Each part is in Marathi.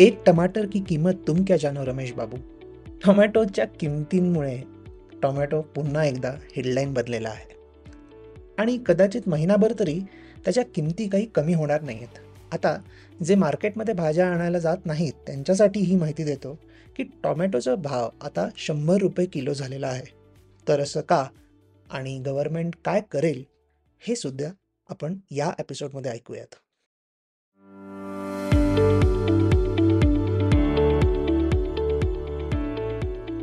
एक टमाटर की किंमत तुम क्या जानो रमेश बाबू? टोमॅटोच्या किमतींमुळे टोमॅटो पुन्हा एकदा हेडलाईन बदलेला आहे. आणि कदाचित महिनाभर तरी त्याच्या किमती काही कमी होणार नाही आहेत आता जे मार्केटमध्ये भाज्या आणायला जात नाहीत त्यांच्यासाठी ही माहिती देतो की टोमॅटोचा भाव आता शंभर रुपये किलो झालेला आहे. तर असं का आणि गव्हर्नमेंट काय करेल हे सुद्धा आपण या एपिसोडमध्ये ऐकूयात.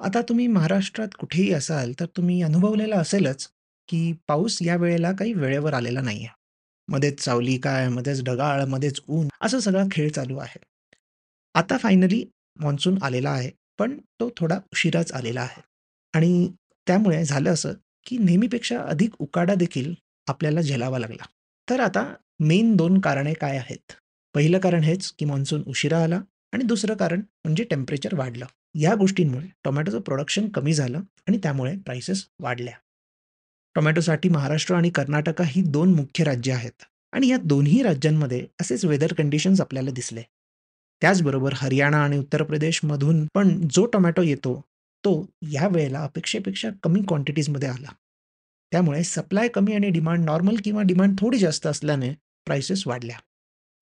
आता तुम्ही महाराष्ट्रात कुठेही असाल तर तुम्ही अनुभवलेलं असेलच की पाऊस या वेळेला काही वेळेवर आलेला नाही आहे मध्येच सावली काय मध्येच ढगाळ मध्येच ऊन असं सगळा खेळ चालू आहे. आता फायनली मॉन्सून आलेला आहे पण तो थोडा उशिराच आलेला आहे. आणि त्यामुळे झालं असं की नेहमीपेक्षा अधिक उकाडा देखील आपल्याला झेलावा लागला. तर आता मेन दोन कारणे काय आहेत? पहिलं कारण हेच की मान्सून उशिरा आला आणि दुसरं कारण म्हणजे टेम्परेचर वाढलं. या गोष्टींमुळे टोमॅटोचं प्रोडक्शन कमी झालं आणि त्यामुळे प्राइसेस वाढल्या. टोमॅटोसाठी महाराष्ट्र आणि कर्नाटका ही दोन मुख्य राज्य आहेत आणि या दोन्ही राज्यांमध्ये असेच वेदर कंडिशन्स आपल्याला दिसले. त्याचबरोबर हरियाणा आणि उत्तर प्रदेशमधून पण जो टोमॅटो येतो तो या वेळेला अपेक्षेपेक्षा कमी क्वांटिटीजमध्ये आला. त्यामुळे सप्लाय कमी आणि डिमांड नॉर्मल किंवा डिमांड थोडी जास्त असल्याने प्राइसेस वाढल्या.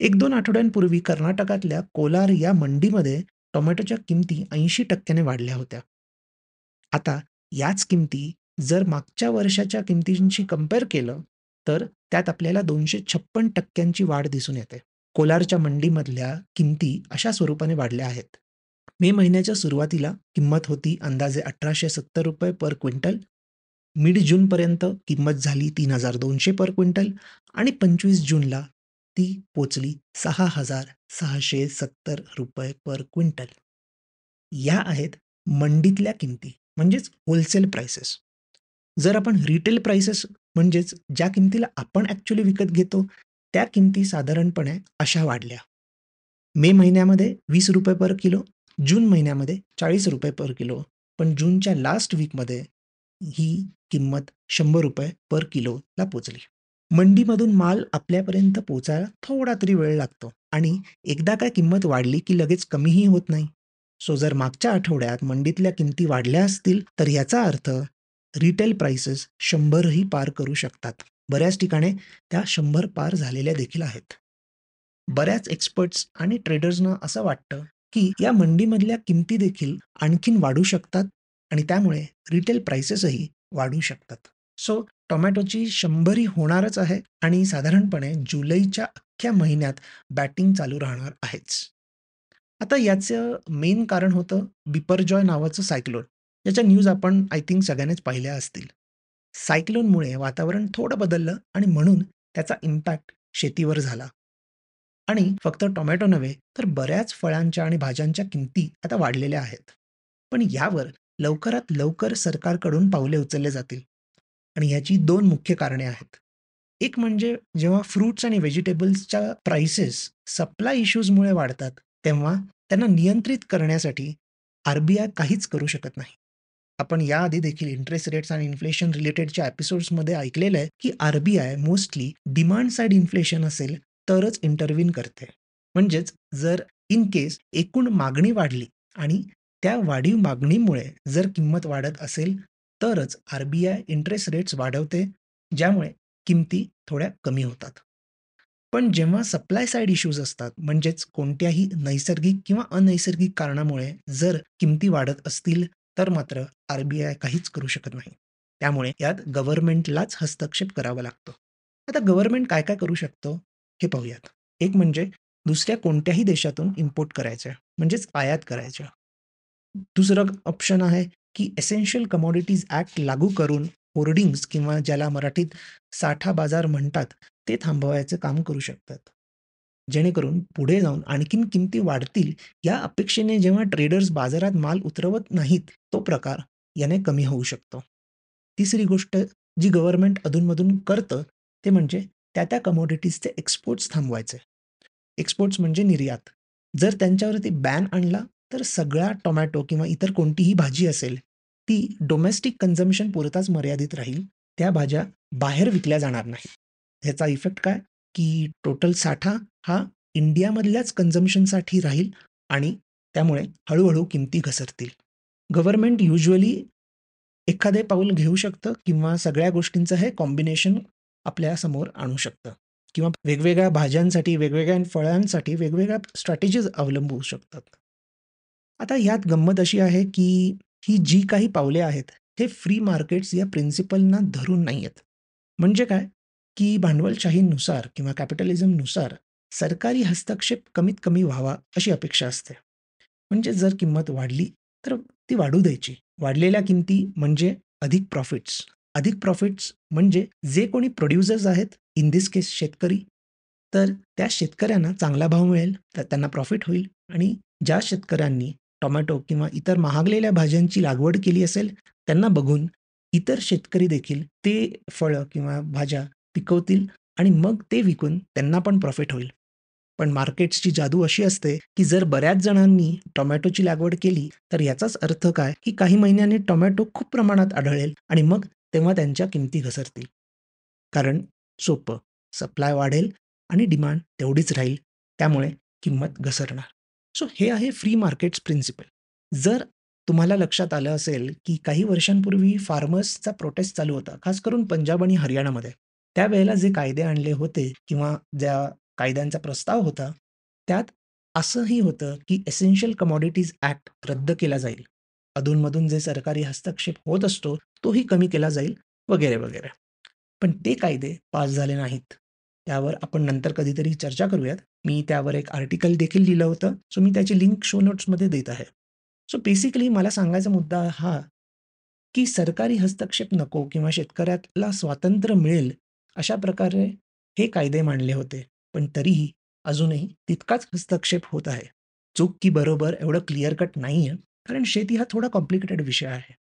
एक दोन आठवड्यांपूर्वी कर्नाटकातल्या कोलार या मंडीमध्ये टोमॅटोच्या किमती ऐंशी टक्क्याने वाढल्या होत्या. आता याच किमती जर मागच्या वर्षाच्या किमतींशी कंपेअर केलं तर त्यात आपल्याला दोनशे छप्पन टक्क्यांची वाढ दिसून येते. कोलारच्या मंडीमधल्या किमती अशा स्वरूपाने वाढल्या आहेत. मे महिन्याच्या सुरुवातीला किंमत होती अंदाजे अठराशे सत्तर रुपये पर क्विंटल मिड जूनपर्यंत किंमत झाली तीन हजार दोनशे पर क्विंटल आणि पंचवीस जूनला ती पोचली सहा हजार सहाशे सत्तर रुपये पर क्विंटल. या आहेत मंडीतल्या किमती म्हणजेच होलसेल प्राइसेस जर आपण रिटेल प्राइसेस म्हणजेच ज्या किमतीला आपण ॲक्च्युली विकत घेतो त्या किमती साधारणपणे अशा वाढल्या. मे महिन्यामध्ये वीस रुपये पर किलो जून महिन्यामध्ये चाळीस रुपये पर किलो पण जूनच्या लास्ट वीकमध्ये ही किंमत शंभर रुपये पर किलोला पोचली. मंडीमधून माल आपल्यापर्यंत पोचायला थोडा तरी वेळ लागतो आणि एकदा काय किंमत वाढली की लगेच कमीही होत नाही. सो जर मागच्या आठवड्यात मंडीतल्या किमती वाढल्या असतील तर याचा अर्थ रिटेल प्राइसेस शंभरही पार करू शकतात. बऱ्याच ठिकाणी त्या शंभर पार झालेल्या देखील आहेत. बऱ्याच एक्सपर्ट्स आणि ट्रेडर्सना असं वाटतं की या मंडीमधल्या किमती देखील आणखीन वाढू शकतात आणि त्यामुळे रिटेल प्राइसेसही वाढू शकतात. सो टोमॅटोची शंभरी होणारच आहे आणि साधारणपणे जुलैच्या अख्ख्या महिन्यात बॅटिंग चालू राहणार आहेच. आता याचं मेन कारण होतं बिपरजॉय नावाचं सायक्लोन याच्या न्यूज आपण आय थिंक सगळ्यांनीच पाहिल्या असतील. सायक्लोनमुळे वातावरण थोडं बदललं आणि म्हणून त्याचा इम्पॅक्ट शेतीवर झाला. आणि फक्त टोमॅटो नव्हे तर बऱ्याच फळांच्या आणि भाज्यांच्या किमती आता वाढलेल्या आहेत. पण यावर लवकरात लवकर सरकारकडून पावले उचलले जातील. आणि ह्याची दोन मुख्य कारणे आहेत. एक म्हणजे जेव्हा फ्रूट्स आणि व्हेजिटेबल्सच्या प्राइसेस सप्लाय इश्यूजमुळे वाढतात तेव्हा त्यांना नियंत्रित करण्यासाठी आर बी आय काहीच करू शकत नाही. आपण याआधी देखील इंटरेस्ट रेट्स आणि इन्फ्लेशन रिलेटेडच्या एपिसोड्समध्ये ऐकलेलं आहे की R B I mostly demand side inflation असेल तरच इंटरव्हीन करते. म्हणजेच जर इन केस एकूण मागणी वाढली आणि त्या वाढीव मागणीमुळे जर किंमत वाढत असेल तरच R B I interest rates वाढवते ज्यामुळे किमती थोड्या कमी होतात. पण जेव्हा सप्लाय साईड इश्यूज असतात म्हणजेच कोणत्याही नैसर्गिक किंवा अनैसर्गिक कारणामुळे जर किमती वाढत असतील तर मात्र आर बी आय काहीच करू शकत नाही. त्यामुळे यात गव्हर्नमेंटलाच हस्तक्षेप करावा लागतो. आता गव्हर्नमेंट काय काय करू शकतो हे पाहूयात. एक म्हणजे दुसऱ्या कोणत्याही देशातून इम्पोर्ट करायचं म्हणजेच आयात करायचं दुसरं ऑप्शन आहे की एसेन्शियल कमॉडिटीज ॲक्ट लागू करून होर्डिंग्स किंवा ज्याला मराठीत साठा बाजार म्हणतात ते थांबवायचं काम करू शकतात. जेणेकरून पुढे जाऊन आणखीन किमती वाढतील या अपेक्षेने जेव्हा ट्रेडर्स बाजारात माल उतरवत नाहीत तो प्रकार याने कमी होऊ शकतो. तिसरी गोष्ट जी गव्हर्नमेंट अधूनमधून करतं ते म्हणजे त्या त्या कमोडिटीजचे एक्सपोर्ट्स थांबवायचे. एक्सपोर्ट्स म्हणजे निर्यात. जर त्यांच्यावरती बॅन आणला तर सगळा टोमॅटो किंवा इतर कोणतीही भाजी असेल ती डोमेस्टिक कन्झम्शन पुरताच मर्यादित राहील. त्या भाज्या बाहेर विकल्या जाणार नाही ह्याचा इफेक्ट काय? की टोटल साठा हा इंडियामधल्याच कन्झम्शनसाठी राहील आणि त्यामुळे हळूहळू किमती घसरतील. गव्हर्नमेंट युजली एखादे पाऊल घेऊ शकतं किंवा सगळ्या गोष्टींचं हे कॉम्बिनेशन आपल्यासमोर आणू शकतं. किंवा वेगवेगळ्या भाज्यांसाठी वेगवेगळ्या फळांसाठी वेगवेगळ्या स्ट्रॅटेजीज अवलंबू शकतात. आता ह्यात गंमत अशी आहे की ही जी काही पावले आहेत हे फ्री मार्केट्स या प्रिन्सिपलना धरून नाही आहेत म्हणजे काय? की भांडवलशाहीनुसार किंवा कॅपिटलिझमनुसार सरकारी हस्तक्षेप कमीत कमी व्हावा अशी अपेक्षा असते. म्हणजे जर किंमत वाढली तर ती वाढू द्यायची. वाढलेल्या किमती म्हणजे अधिक प्रॉफिट्स अधिक प्रॉफिट्स म्हणजे जे कोणी प्रोड्युसर्स आहेत इन दिस केस शेतकरी तर त्या शेतकऱ्यांना चांगला भाव मिळेल तर त्यांना प्रॉफिट होईल आणि ज्या शेतकऱ्यांनी टोमॅटो किंवा इतर महागलेल्या भाज्यांची लागवड केली असेल त्यांना बघून इतर शेतकरी देखील ते फळं किंवा भाज्या पिकवतील आणि मग ते विकून त्यांना पण प्रॉफिट होईल. पण मार्केट्सची जादू अशी असते की जर बऱ्याच जणांनी टोमॅटोची लागवड केली तर याचाच अर्थ काय? की काही महिन्यांनी टोमॅटो खूप प्रमाणात आढळेल आणि मग तेव्हा त्यांच्या किमती घसरतील. कारण सोपं सप्लाय वाढेल आणि डिमांड तेवढीच राहील त्यामुळे किंमत घसरणार. सो हे आहे फ्री मार्केट्स प्रिन्सिपल. जर तुम्हाला लक्षात आलं असेल की काही वर्षांपूर्वी फार्मर्सचा प्रोटेस्ट चालू होता खास करून पंजाब आणि हरियाणामध्ये. त्यावेळेला जे कायदे आणले होते किंवा ज्या कायद्यांचा प्रस्ताव होता त्यात असंही होतं की एसेन्शियल कमॉडिटीज ॲक्ट रद्द केला जाईल. अधूनमधून जे सरकारी हस्तक्षेप होत असतो तोही कमी केला जाईल वगैरे वगैरे. पण ते कायदे पास झाले नाहीत. त्यावर आपण नंतर कधीतरी चर्चा करूयात. मी त्यावर एक आर्टिकल देखील लिहिलं होतं. सो मी त्याची लिंक शो नोट्समध्ये देत आहे. सो बेसिकली मला सांगायचा मुद्दा हा की सरकारी हस्तक्षेप नको किंवा शेतकऱ्याला स्वातंत्र्य मिळेल अशा प्रकारे हे कायदे मांडले होते. पण तरीही अजूनही तितकाच हस्तक्षेप होत आहे. चूक की बरोबर एवढं क्लिअर कट नाही आहे कारण शेती हा थोडा कॉम्प्लिकेटेड विषय आहे.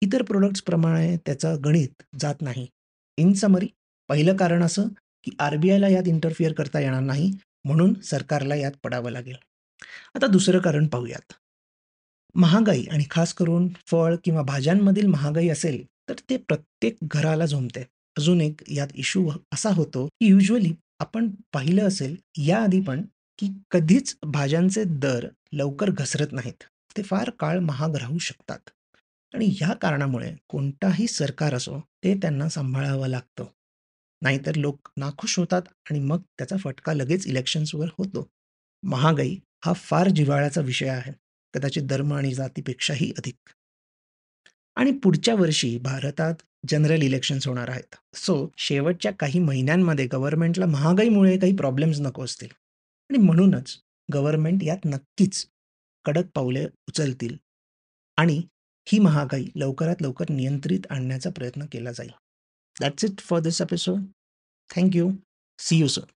इतर प्रोडक्ट्सप्रमाणे त्याचं गणित जात नाही. इन समरी पहिलं कारण असं की आर बी आयला यात इंटरफिअर करता येणार नाही. म्हणून सरकारला यात पडावं लागेल. आता दुसरं कारण पाहूयात. महागाई आणि खास करून फळ किंवा भाज्यांमधील महागाई असेल तर ते प्रत्येक घराला झोंबते. अजून एक यात इश्यू असा होतो की युजली आपण पाहिलं असेल याआधी पण की कधीच भाज्यांचे दर लवकर घसरत नाहीत. ते फार काळ महाग राहू शकतात. आणि या कारणामुळे कोणताही सरकार असो ते त्यांना सांभाळावं लागतं. नाहीतर लोक नाखुश होतात आणि मग त्याचा फटका लगेच इलेक्शन्सवर होतो. महागाई हा फार जिव्हाळ्याचा विषय आहे. कदाचित धर्म आणि जातीपेक्षाही अधिक. आणि पुढच्या वर्षी भारतात जनरल इलेक्शन्स होणार आहेत. सो शेवटच्या काही महिन्यांमध्ये गव्हर्नमेंटला महागाईमुळे काही प्रॉब्लेम्स नको असतील. आणि म्हणूनच गव्हर्नमेंट यात नक्कीच कडक पावले उचलतील. आणि ही महागाई लवकरात लवकर नियंत्रित आणण्याचा प्रयत्न केला जाईल. That's it for this episode thank you see you sir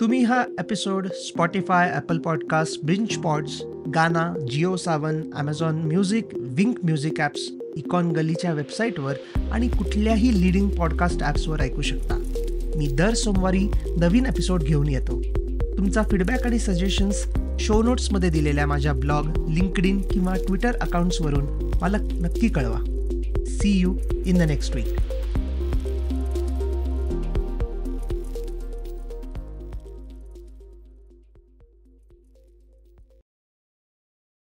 तुम्ही हा episode Spotify Apple podcast ब्रिंच pods Gaana Jio Saavn Amazon music Wynk music apps icon गलीच्या वेबसाईटवर आणि कुठल्याही लिडिंग पॉडकास्ट ॲप्सवर ऐकू शकता. मी दर सोमवारी नवीन एपिसोड घेऊन येतो. तुमचा फीडबॅक आणि सजेशन्स शो नोट्समध्ये दिलेल्या माझ्या ब्लॉग लिंकड किंवा ट्विटर अकाउंट्सवरून मला नक्की कळवा. See you in the next week